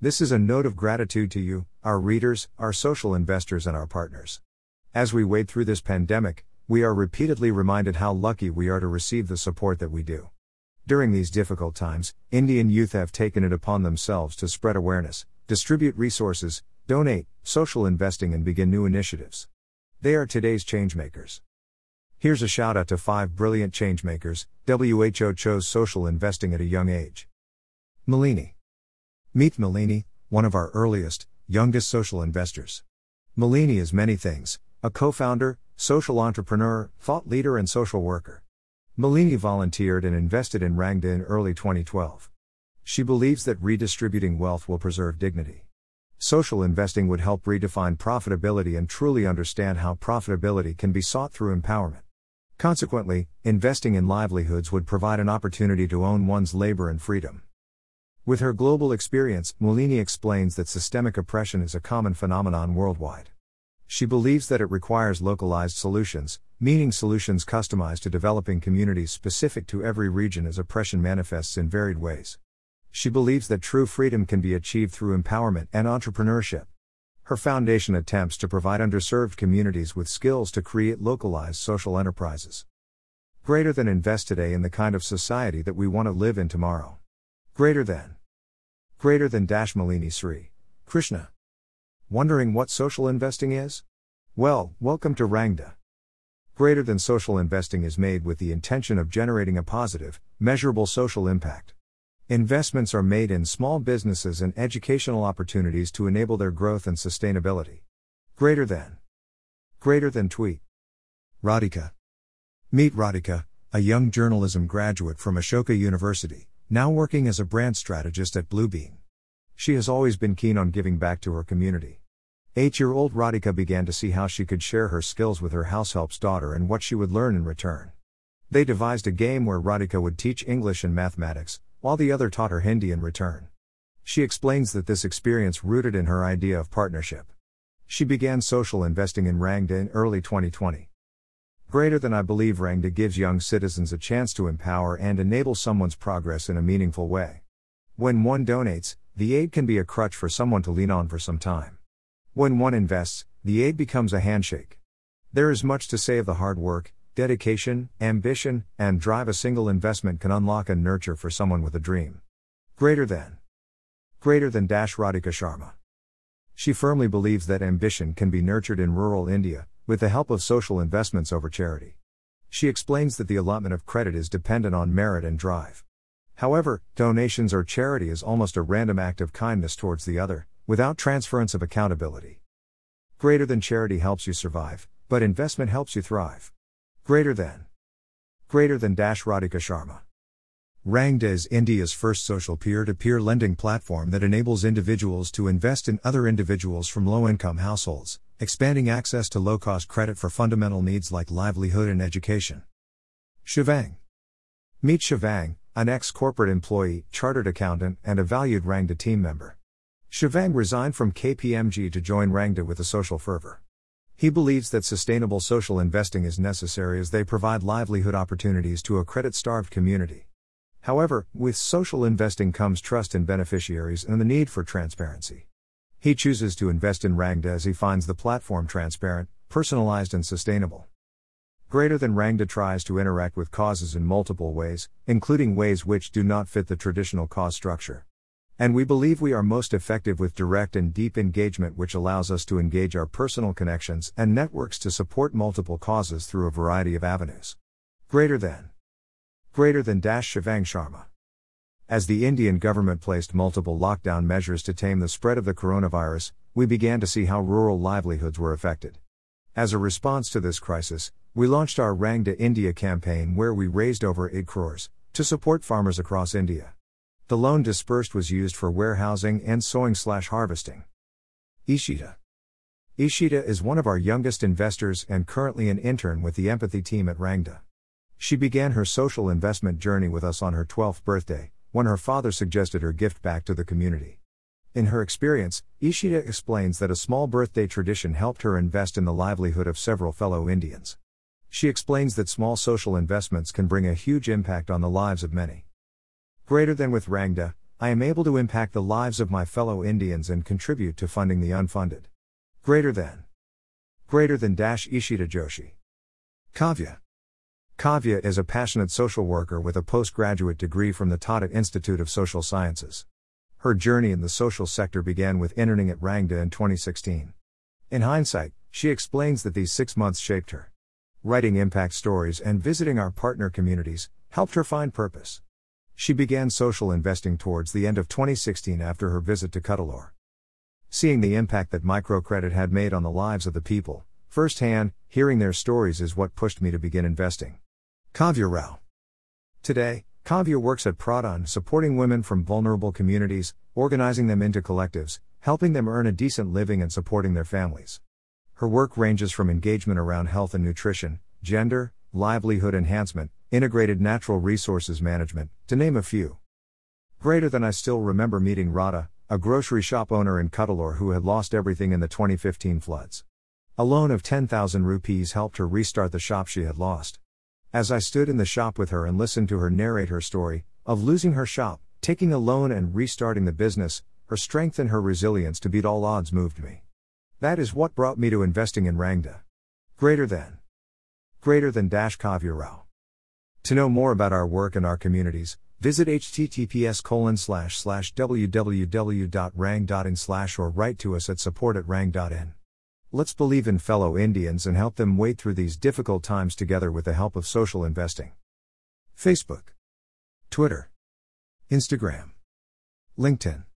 This is a note of gratitude to you, our readers, our social investors, and our partners. As we wade through this pandemic, we are repeatedly reminded how lucky we are to receive the support that we do. During these difficult times, Indian youth have taken it upon themselves to spread awareness, distribute resources, donate, social investing, and begin new initiatives. They are today's changemakers. Here's a shout out to five brilliant changemakers. WHO chose social investing at a young age. Malini. Meet Malini, one of our earliest, youngest social investors. Malini is many things a co founder, social entrepreneur, thought leader, and social worker. Malini volunteered and invested in Rang De in early 2012. She believes that redistributing wealth will preserve dignity. Social investing would help redefine profitability and truly understand how profitability can be sought through empowerment. Consequently, investing in livelihoods would provide an opportunity to own one's labor and freedom. With her global experience, Malini explains that systemic oppression is a common phenomenon worldwide. She believes that it requires localized solutions, meaning solutions customized to developing communities specific to every region as oppression manifests in varied ways. She believes that true freedom can be achieved through empowerment and entrepreneurship. Her foundation attempts to provide underserved communities with skills to create localized social enterprises. Greater than invest today in the kind of society that we want to live in tomorrow. Greater than. Greater than Dash Malini Sri. Krishna. Wondering what social investing is? Well, welcome to Rang De. Greater than social investing is made with the intention of generating a positive, measurable social impact. Investments are made in small businesses and educational opportunities to enable their growth and sustainability. Greater than. Greater than tweet. Radhika. Meet Radhika, a young journalism graduate from Ashoka University, now working as a brand strategist at Bluebeam. She has always been keen on giving back to her community. Eight year old Radhika began to see how she could share her skills with her househelp's daughter and what she would learn in return. They devised a game where Radhika would teach English and mathematics, while the other taught her Hindi in return. She explains that this experience rooted in her idea of partnership. She began social investing in Rang De in early 2020. Greater than I believe Rang De gives young citizens a chance to empower and enable someone's progress in a meaningful way. When one donates, the aid can be a crutch for someone to lean on for some time. When one invests, the aid becomes a handshake. There is much to say of the hard work, dedication, ambition, and drive a single investment can unlock and nurture for someone with a dream. Greater than. Greater than Dash Radhika Sharma. She firmly believes that ambition can be nurtured in rural India, with the help of social investments over charity. She explains that the allotment of credit is dependent on merit and drive. However, donations or charity is almost a random act of kindness towards the other, without transference of accountability. Greater than charity helps you survive, but investment helps you thrive. Greater than. Greater than Dash Radhika Sharma. Rang De is India's first social peer to peer lending platform that enables individuals to invest in other individuals from low income households, expanding access to low cost credit for fundamental needs like livelihood and education. Shivang. Meet Shivang, an ex corporate employee, chartered accountant, and a valued Rang De team member. Shivang resigned from KPMG to join Rang De with a social fervor. He believes that sustainable social investing is necessary as they provide livelihood opportunities to a credit starved community. However, with social investing comes trust in beneficiaries and the need for transparency. He chooses to invest in Rang De as he finds the platform transparent, personalized, and sustainable. Greater than Rang De tries to interact with causes in multiple ways, including ways which do not fit the traditional cause structure. And we believe we are most effective with direct and deep engagement, which allows us to engage our personal connections and networks to support multiple causes through a variety of avenues. Greater than. Greater than Dash Shivang Sharma. As the Indian government placed multiple lockdown measures to tame the spread of the coronavirus, we began to see how rural livelihoods were affected. As a response to this crisis, we launched our Rang De India campaign where we raised over 8 crores to support farmers across India. The loan dispersed was used for warehousing and sowing slash harvesting. Ishita. Ishita is one of our youngest investors and currently an intern with the empathy team at Rang De. She began her social investment journey with us on her 12th birthday, when her father suggested her gift back to the community. In her experience, Ishita explains that a small birthday tradition helped her invest in the livelihood of several fellow Indians. She explains that small social investments can bring a huge impact on the lives of many. Greater than with Rang De, I am able to impact the lives of my fellow Indians and contribute to funding the unfunded. Greater than. Greater than dash Ishita Joshi. Kavya. Kavya is a passionate social worker with a postgraduate degree from the Tata Institute of Social Sciences. Her journey in the social sector began with interning at Rang De in 2016. In hindsight, she explains that these six months shaped her. Writing impact stories and visiting our partner communities helped her find purpose. She began social investing towards the end of 2016 after her visit to Cuddalore. Seeing the impact that microcredit had made on the lives of the people, firsthand, hearing their stories is what pushed me to begin investing. Kavya Rao. Today, Kavya works at PRADAN supporting women from vulnerable communities, organizing them into collectives, helping them earn a decent living and supporting their families. Her work ranges from engagement around health and nutrition, gender, livelihood enhancement, integrated natural resources management, to name a few. Greater than I still remember meeting Radha, a grocery shop owner in Cuddalore who had lost everything in the 2015 floods. A loan of 10,000 rupees helped her restart the shop she had lost. As I stood in the shop with her and listened to her narrate her story, of losing her shop, taking a loan and restarting the business, her strength and her resilience to beat all odds moved me. That is what brought me to investing in Rang De. Greater than. Greater than dash Kavya Rao. To know more about our work and our communities, visit https colon slash slash www.rang.in slash or write to us at support at rang.in. Let's believe in fellow Indians and help them wade through these difficult times together with the help of social investing. Facebook, Twitter, Instagram, LinkedIn.